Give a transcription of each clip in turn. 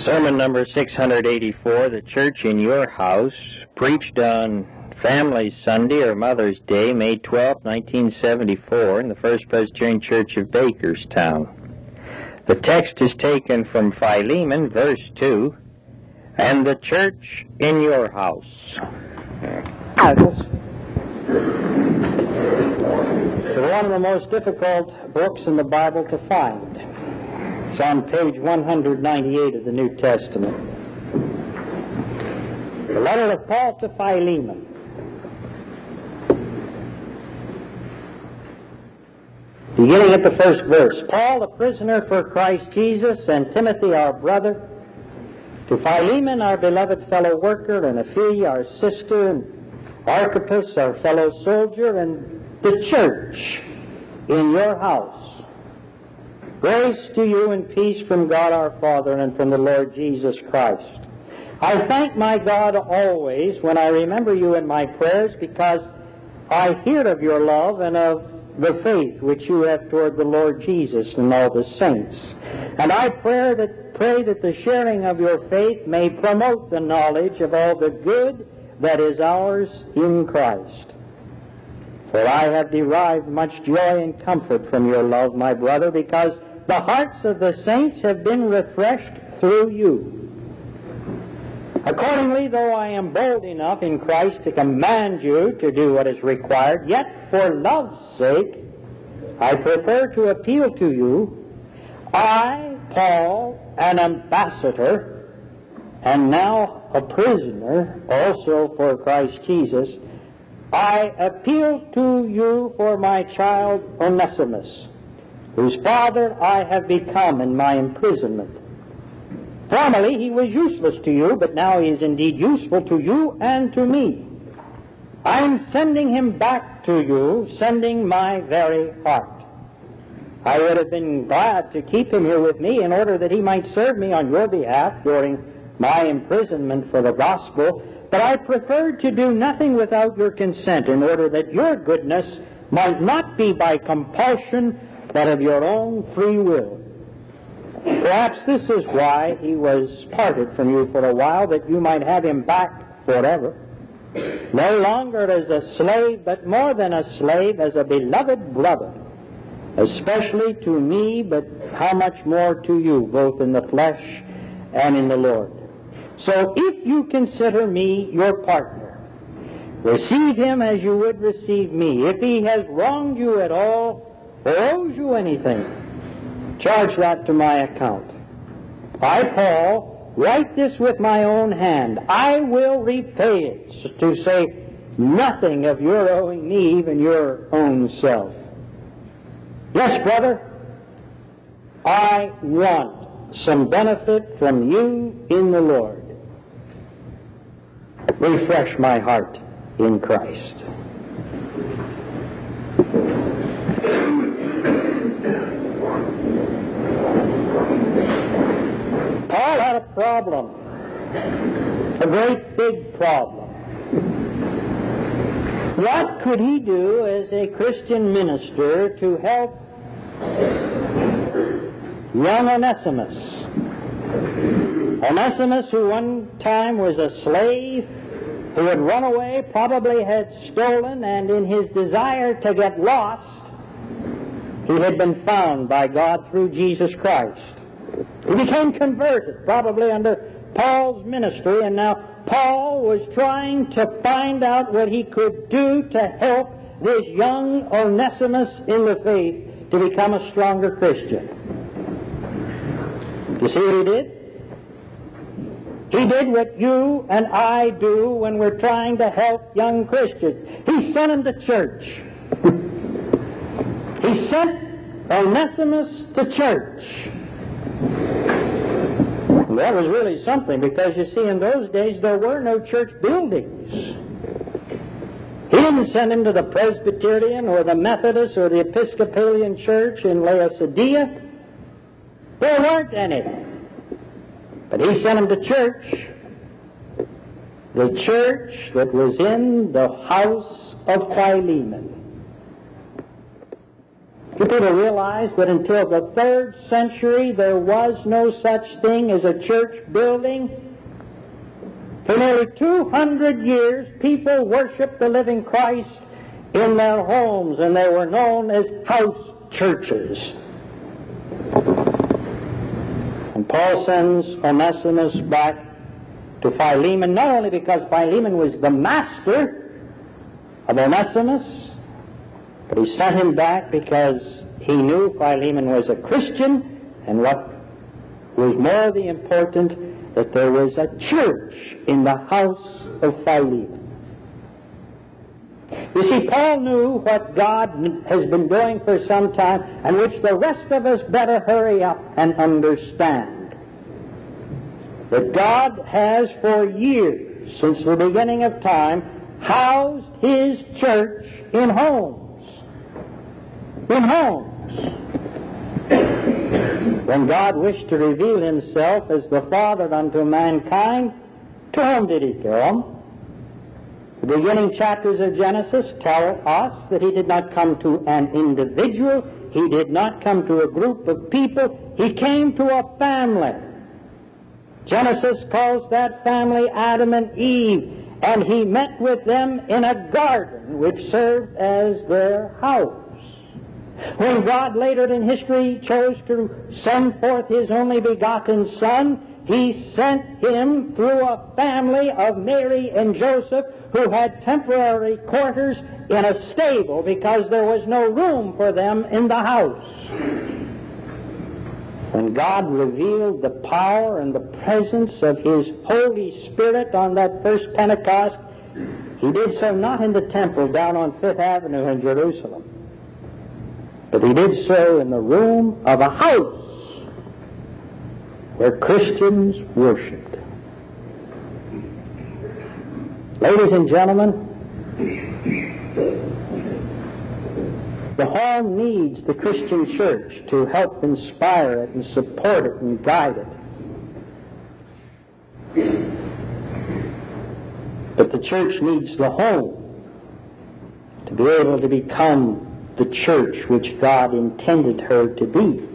Sermon number 684, The Church in Your House, preached on Family Sunday or Mother's Day, May 12, 1974, in the First Presbyterian Church of Bakerstown. The text is taken from Philemon, verse 2, and the church in your house. So one of the most difficult books in the Bible to find. It's on page 198 of the New Testament. The letter of Paul to Philemon. Beginning at the first verse. Paul, a prisoner for Christ Jesus, and Timothy, our brother, to Philemon, our beloved fellow worker, and Apphia, our sister, and Archippus, our fellow soldier, and the church in your house. Grace to you and peace from God our Father and from the Lord Jesus Christ. I thank my God always when I remember you in my prayers because I hear of your love and of the faith which you have toward the Lord Jesus and all the saints. And I pray that, pray that the sharing of your faith may promote the knowledge of all the good that is ours in Christ. For I have derived much joy and comfort from your love, my brother, because the hearts of the saints have been refreshed through you. Accordingly, though I am bold enough in Christ to command you to do what is required, yet for love's sake I prefer to appeal to you. I, Paul, an ambassador, and now a prisoner also for Christ Jesus, I appeal to you for my child Onesimus, whose father I have become in my imprisonment. Formerly he was useless to you, but now he is indeed useful to you and to me. I'm sending him back to you, sending my very heart. I would have been glad to keep him here with me in order that he might serve me on your behalf during my imprisonment for the gospel, but I preferred to do nothing without your consent in order that your goodness might not be by compulsion, but of your own free will. Perhaps this is why he was parted from you for a while, that you might have him back forever. No longer as a slave, but more than a slave, as a beloved brother, especially to me, but how much more to you, both in the flesh and in the Lord. So if you consider me your partner, receive him as you would receive me. If he has wronged you at all or owes you anything, charge that to my account. I, Paul, write this with my own hand. I will repay it, to say nothing of your owing me even your own self. Yes, brother, I want some benefit from you in the Lord refresh my heart in Christ. A problem, a great big problem. What could he do as a Christian minister to help young Onesimus? Onesimus, who one time was a slave, who had run away, probably had stolen, and in his desire to get lost, he had been found by God through Jesus Christ. He became converted, probably under Paul's ministry, and now Paul was trying to find out what he could do to help this young Onesimus in the faith to become a stronger Christian. You see what he did? He did what you and I do when we're trying to help young Christians. He sent him to church. he sent Onesimus to church. That was really something because you see, in those days there were no church buildings. He didn't send him to the Presbyterian or the Methodist or the Episcopalian church in Laodicea. There weren't any. But he sent him to church. The church that was in the house of Philemon. Do people realize that until the third century there was no such thing as a church building? For nearly 200 years, people worshiped the living Christ in their homes, and they were known as house churches. And Paul sends Onesimus back to Philemon, not only because Philemon was the master of Onesimus, but he sent him back because he knew Philemon was a Christian, and what was more the important, that there was a church in the house of Philemon. You see, Paul knew what God has been doing for some time, and which the rest of us better hurry up and understand. That God has for years, since the beginning of time, housed His church in homes. In homes. when God wished to reveal Himself as the Father unto mankind, to whom did He come? The beginning chapters of Genesis tell us that he did not come to an individual, he did not come to a group of people, he came to a family. Genesis calls that family Adam and Eve, and he met with them in a garden which served as their house. When God later in history chose to send forth his only begotten Son, he sent him through a family of Mary and Joseph who had temporary quarters in a stable because there was no room for them in the house. When God revealed the power and the presence of His Holy Spirit on that first Pentecost, He did so not in the temple down on Fifth Avenue in Jerusalem, but He did so in the room of a house where Christians worshiped. Ladies and gentlemen, the home needs the Christian church to help inspire it and support it and guide it. But the church needs the home to be able to become the church which God intended her to be.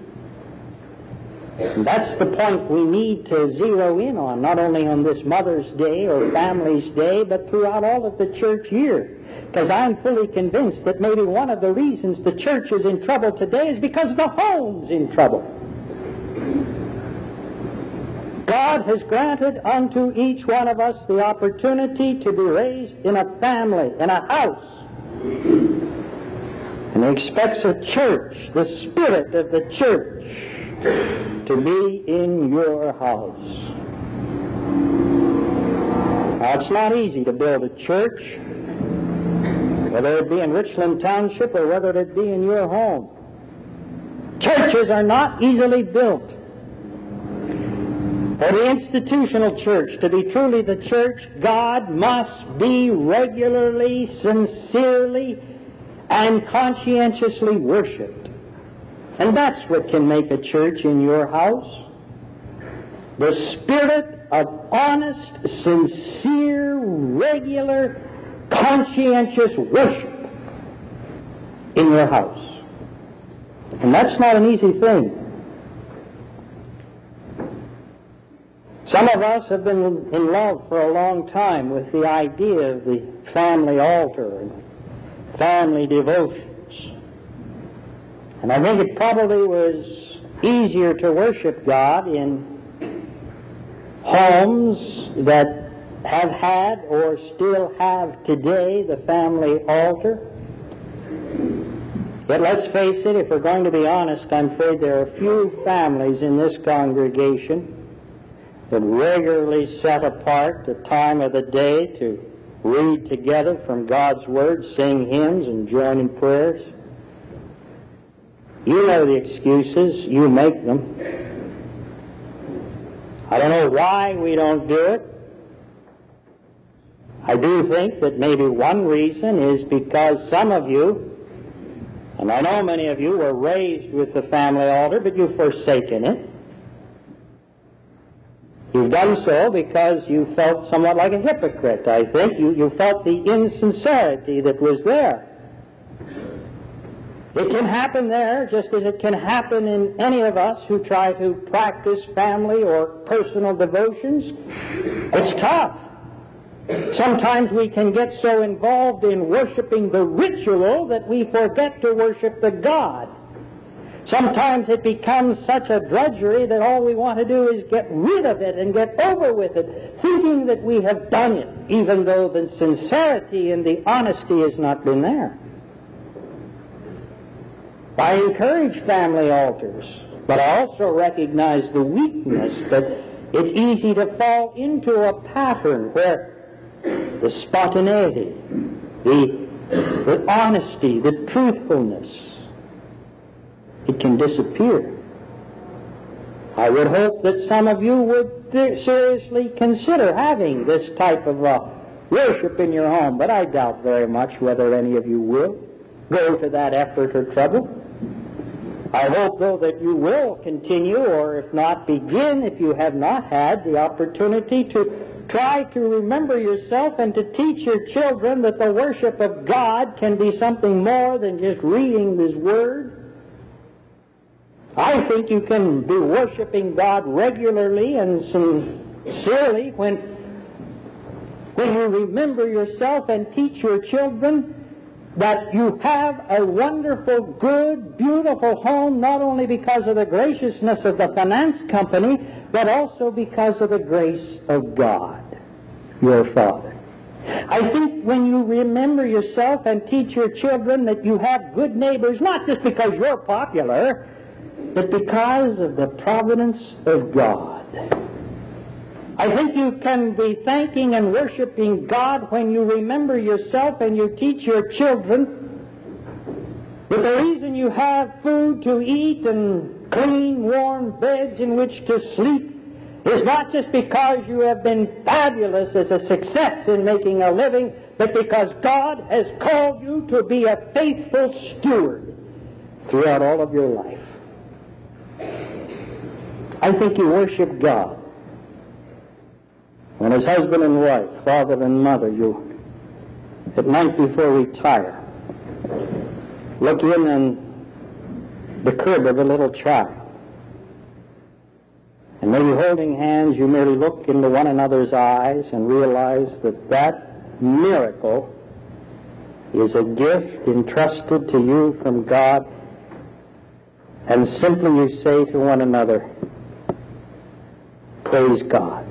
And that's the point we need to zero in on, not only on this Mother's Day or Family's Day, but throughout all of the church year. Because I'm fully convinced that maybe one of the reasons the church is in trouble today is because the home's in trouble. God has granted unto each one of us the opportunity to be raised in a family, in a house. And He expects a church, the spirit of the church, to be in your house. Now, it's not easy to build a church, whether it be in Richland Township or whether it be in your home. Churches are not easily built. For the institutional church to be truly the church, God must be regularly, sincerely, and conscientiously worshiped. And that's what can make a church in your house. The spirit of honest, sincere, regular, conscientious worship in your house. And that's not an easy thing. Some of us have been in love for a long time with the idea of the family altar and family devotions. And I think it probably was easier to worship God in homes that have had or still have today the family altar. But let's face it, if we're going to be honest, I'm afraid there are few families in this congregation that regularly set apart the time of the day to read together from God's Word, sing hymns, and join in prayers. You know the excuses. You make them. I don't know why we don't do it. I do think that maybe one reason is because some of you, and I know many of you were raised with the family altar, but you've forsaken it. You've done so because you felt somewhat like a hypocrite, I think. You, you felt the insincerity that was there. It can happen there just as it can happen in any of us who try to practice family or personal devotions. It's tough. Sometimes we can get so involved in worshiping the ritual that we forget to worship the God. Sometimes it becomes such a drudgery that all we want to do is get rid of it and get over with it, thinking that we have done it, even though the sincerity and the honesty has not been there. I encourage family altars, but I also recognize the weakness that it's easy to fall into a pattern where the spontaneity, the, the honesty, the truthfulness, it can disappear. I would hope that some of you would seriously consider having this type of uh, worship in your home, but I doubt very much whether any of you will go to that effort or trouble. I hope, though, that you will continue, or if not, begin, if you have not had the opportunity to try to remember yourself and to teach your children that the worship of God can be something more than just reading His Word. I think you can be worshiping God regularly and sincerely when, when you remember yourself and teach your children that you have a wonderful, good, beautiful home, not only because of the graciousness of the finance company, but also because of the grace of God, your Father. I think when you remember yourself and teach your children that you have good neighbors, not just because you're popular, but because of the providence of God. I think you can be thanking and worshiping God when you remember yourself and you teach your children that the reason you have food to eat and clean, warm beds in which to sleep is not just because you have been fabulous as a success in making a living, but because God has called you to be a faithful steward throughout all of your life. I think you worship God when as husband and wife, father and mother, you, at night before retire, look in on the crib of a little child. And maybe holding hands, you merely look into one another's eyes and realize that that miracle is a gift entrusted to you from God. And simply you say to one another, Praise God.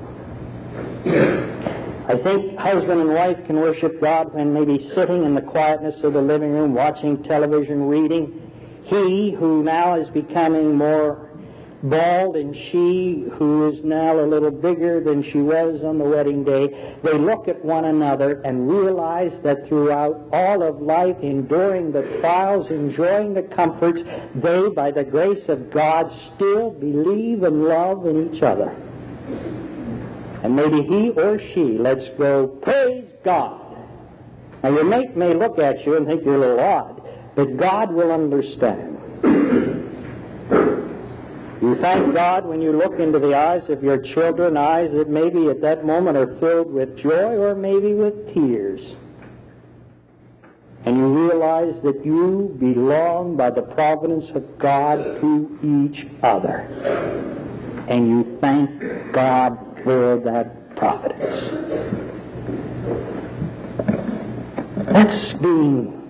I think husband and wife can worship God when maybe sitting in the quietness of the living room, watching television, reading. He who now is becoming more bald and she who is now a little bigger than she was on the wedding day, they look at one another and realize that throughout all of life, enduring the trials, enjoying the comforts, they, by the grace of God, still believe and love in each other. And maybe he or she lets go, praise God. Now your mate may look at you and think you're a little odd, but God will understand. You thank God when you look into the eyes of your children, eyes that maybe at that moment are filled with joy or maybe with tears. And you realize that you belong by the providence of God to each other. And you thank God for that providence. That's being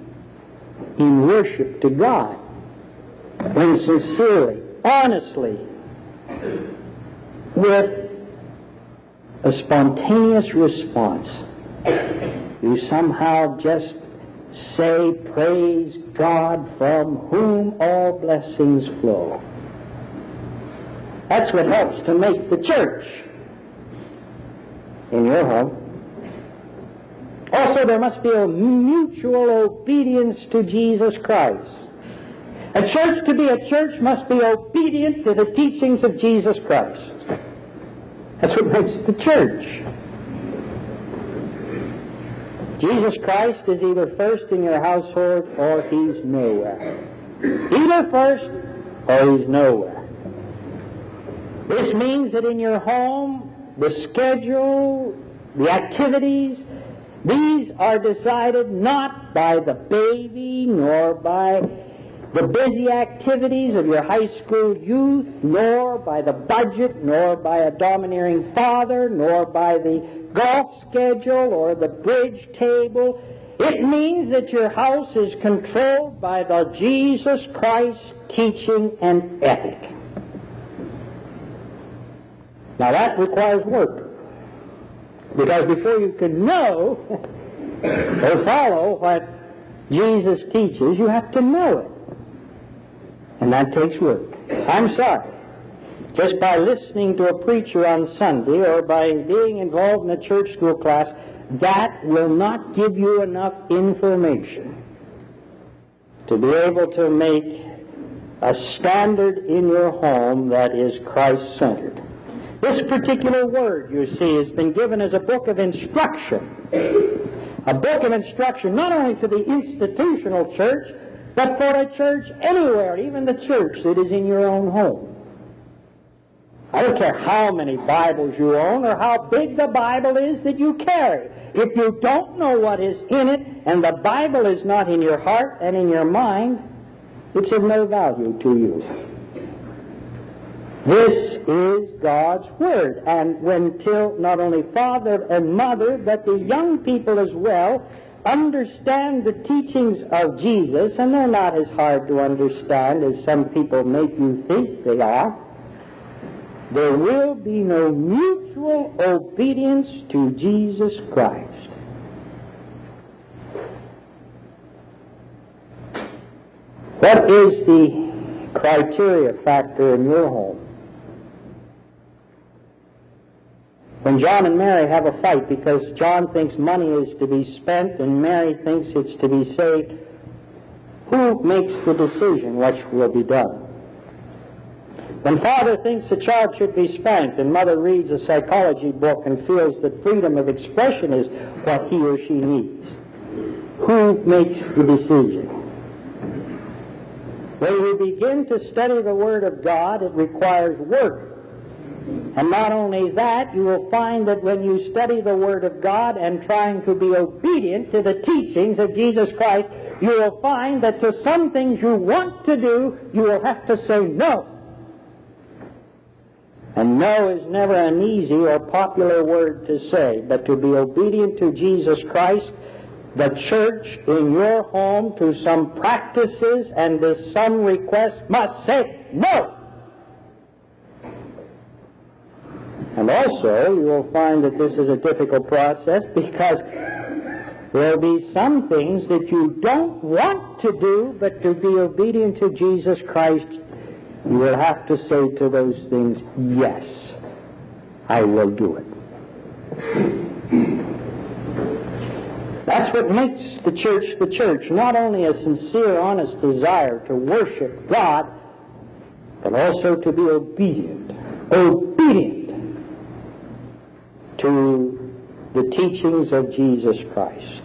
in worship to God when sincerely, honestly, with a spontaneous response, you somehow just say, Praise God from whom all blessings flow. That's what helps to make the church in your home. Also, there must be a mutual obedience to Jesus Christ. A church to be a church must be obedient to the teachings of Jesus Christ. That's what makes the church. Jesus Christ is either first in your household or he's nowhere. Either first or he's nowhere. This means that in your home the schedule, the activities, these are decided not by the baby nor by the busy activities of your high school youth, nor by the budget, nor by a domineering father, nor by the golf schedule or the bridge table. It means that your house is controlled by the Jesus Christ teaching and ethic. Now that requires work. Because before you can know or follow what Jesus teaches, you have to know it. And that takes work. I'm sorry. Just by listening to a preacher on Sunday or by being involved in a church school class, that will not give you enough information to be able to make a standard in your home that is Christ-centered. This particular word, you see, has been given as a book of instruction. A book of instruction not only for the institutional church, but for a church anywhere, even the church that is in your own home. I don't care how many Bibles you own or how big the Bible is that you carry. If you don't know what is in it and the Bible is not in your heart and in your mind, it's of no value to you. This is God's Word. And when till not only father and mother, but the young people as well understand the teachings of Jesus, and they're not as hard to understand as some people make you think they are, there will be no mutual obedience to Jesus Christ. What is the criteria factor in your home? When John and Mary have a fight because John thinks money is to be spent and Mary thinks it's to be saved, who makes the decision which will be done? When father thinks a child should be spanked and mother reads a psychology book and feels that freedom of expression is what he or she needs, who makes the decision? When we begin to study the Word of God, it requires work and not only that, you will find that when you study the Word of God and trying to be obedient to the teachings of Jesus Christ, you will find that to some things you want to do, you will have to say no. And no is never an easy or popular word to say, but to be obedient to Jesus Christ, the church in your home to some practices and to some requests must say no. And also, you will find that this is a difficult process because there'll be some things that you don't want to do, but to be obedient to Jesus Christ, you will have to say to those things, yes, I will do it. That's what makes the church the church. Not only a sincere, honest desire to worship God, but also to be obedient. Obedient to the teachings of Jesus Christ.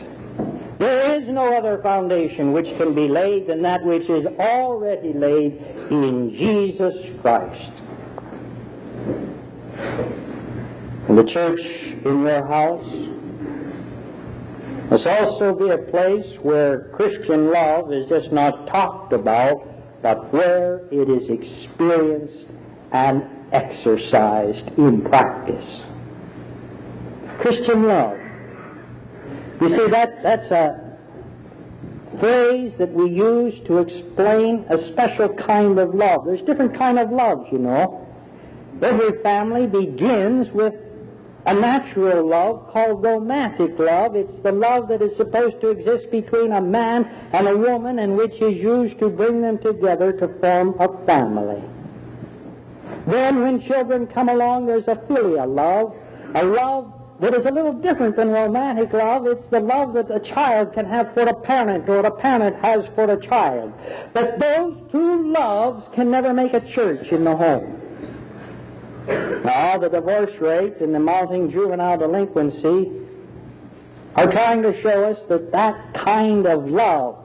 There is no other foundation which can be laid than that which is already laid in Jesus Christ. And the church in your house must also be a place where Christian love is just not talked about, but where it is experienced and exercised in practice. Christian love. You see, that, that's a phrase that we use to explain a special kind of love. There's different kind of loves, you know. Every family begins with a natural love called romantic love. It's the love that is supposed to exist between a man and a woman and which is used to bring them together to form a family. Then when children come along, there's a filial love, a love that is a little different than romantic love. It's the love that a child can have for a parent or a parent has for a child. But those two loves can never make a church in the home. Now, the divorce rate and the mounting juvenile delinquency are trying to show us that that kind of love,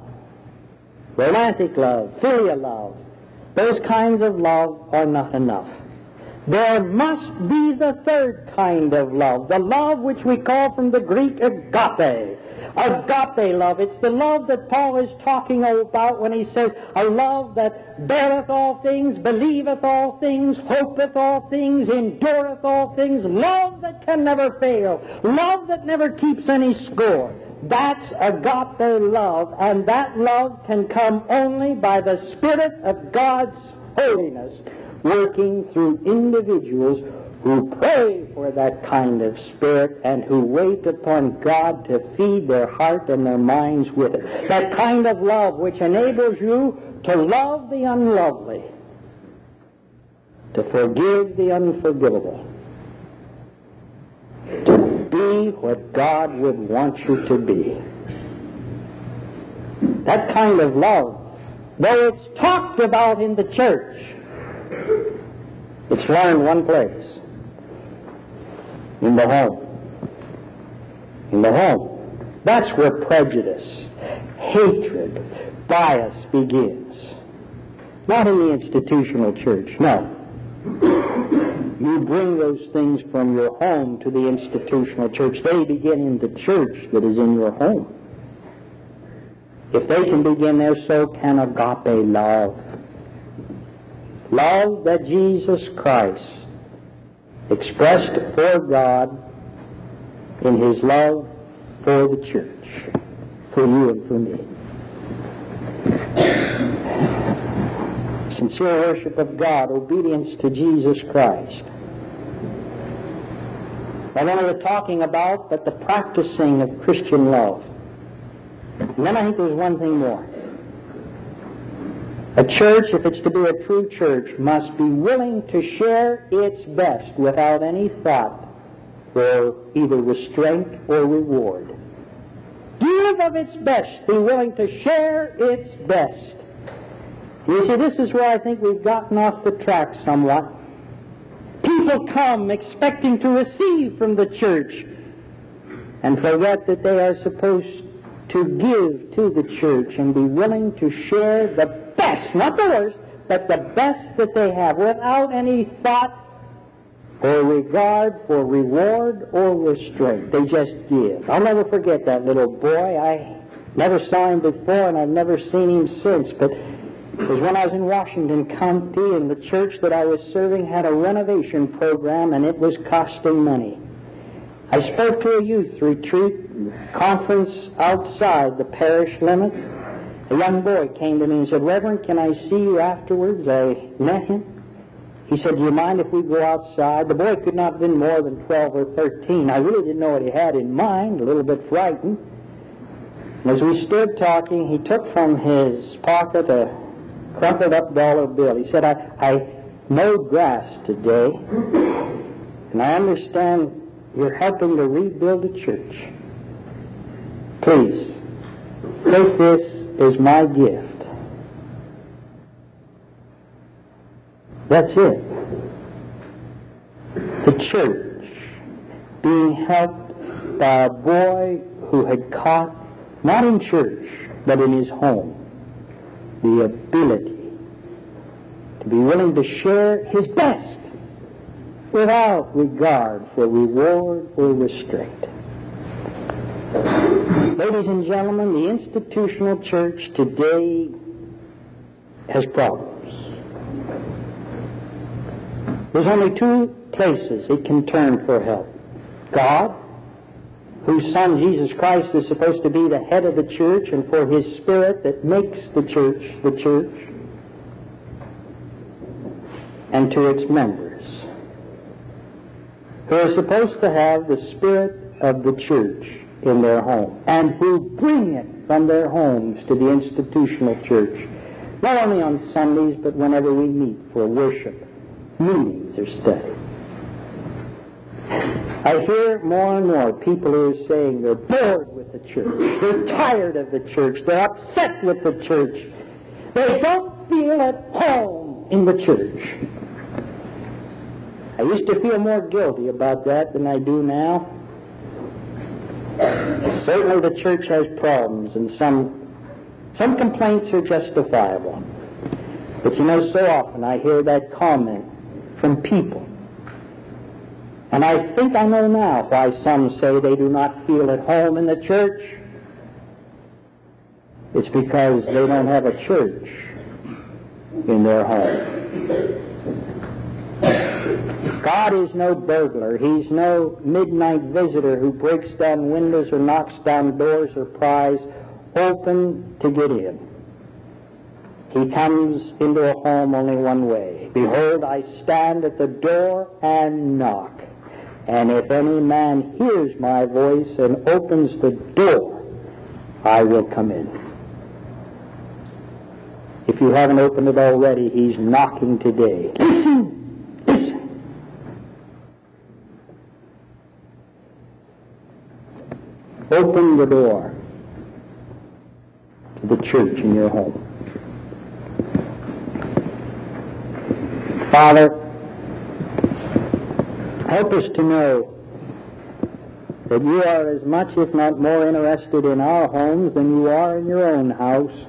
romantic love, filial love, those kinds of love are not enough. There must be the third kind of love, the love which we call from the Greek agape. Agape love. It's the love that Paul is talking about when he says, a love that beareth all things, believeth all things, hopeth all things, endureth all things, love that can never fail, love that never keeps any score. That's agape love, and that love can come only by the Spirit of God's holiness working through individuals who pray for that kind of spirit and who wait upon God to feed their heart and their minds with it. That kind of love which enables you to love the unlovely, to forgive the unforgivable, to be what God would want you to be. That kind of love, though it's talked about in the church, it's learned one place. In the home. In the home. That's where prejudice, hatred, bias begins. Not in the institutional church, no. You bring those things from your home to the institutional church. They begin in the church that is in your home. If they can begin there, so can agape love. Love that Jesus Christ expressed for God in his love for the church, for you and for me. Sincere worship of God, obedience to Jesus Christ. Not only the talking about, but the practicing of Christian love. And then I think there's one thing more. A church, if it's to be a true church, must be willing to share its best without any thought for either restraint or reward. Give of its best, be willing to share its best. You see, this is where I think we've gotten off the track somewhat. People come expecting to receive from the church and forget that they are supposed to give to the church and be willing to share the best, not the worst, but the best that they have without any thought or regard for reward or restraint. They just give. I'll never forget that little boy. I never saw him before and I've never seen him since, but it was when I was in Washington County and the church that I was serving had a renovation program and it was costing money. I spoke to a youth retreat conference outside the parish limits a young boy came to me and said, Reverend, can I see you afterwards? I met him. He said, do you mind if we go outside? The boy could not have been more than 12 or 13. I really didn't know what he had in mind, a little bit frightened. And as we stood talking, he took from his pocket a crumpled up dollar bill. He said, I, I mowed grass today, and I understand you're helping to rebuild the church. Please, take this is my gift. That's it. The church being helped by a boy who had caught, not in church, but in his home, the ability to be willing to share his best without regard for reward or restraint. Ladies and gentlemen, the institutional church today has problems. There's only two places it can turn for help. God, whose Son Jesus Christ is supposed to be the head of the church, and for his Spirit that makes the church the church, and to its members, who are supposed to have the Spirit of the church in their home and who bring it from their homes to the institutional church, not only on Sundays, but whenever we meet for worship, meetings, or study. I hear more and more people who are saying they're bored with the church, they're tired of the church, they're upset with the church, they don't feel at home in the church. I used to feel more guilty about that than I do now. Certainly the church has problems and some, some complaints are justifiable. But you know, so often I hear that comment from people And I think I know now why some say they do not feel at home in the church. It's because they don't have a church in their home. God is no burglar. He's no midnight visitor who breaks down windows or knocks down doors or pries open to get in. He comes into a home only one way. Behold, I stand at the door and knock. And if any man hears my voice and opens the door, I will come in. If you haven't opened it already, he's knocking today. Listen! Open the door to the church in your home. Father, help us to know that you are as much, if not more, interested in our homes than you are in your own house.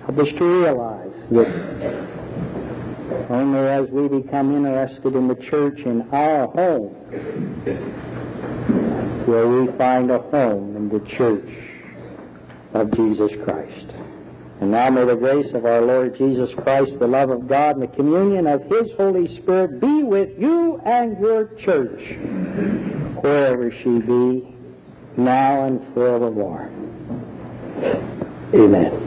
Help us to realize that only as we become interested in the church in our home will we find a home in the church of Jesus Christ. And now may the grace of our Lord Jesus Christ, the love of God, and the communion of His Holy Spirit be with you and your church, wherever she be, now and forevermore. Amen.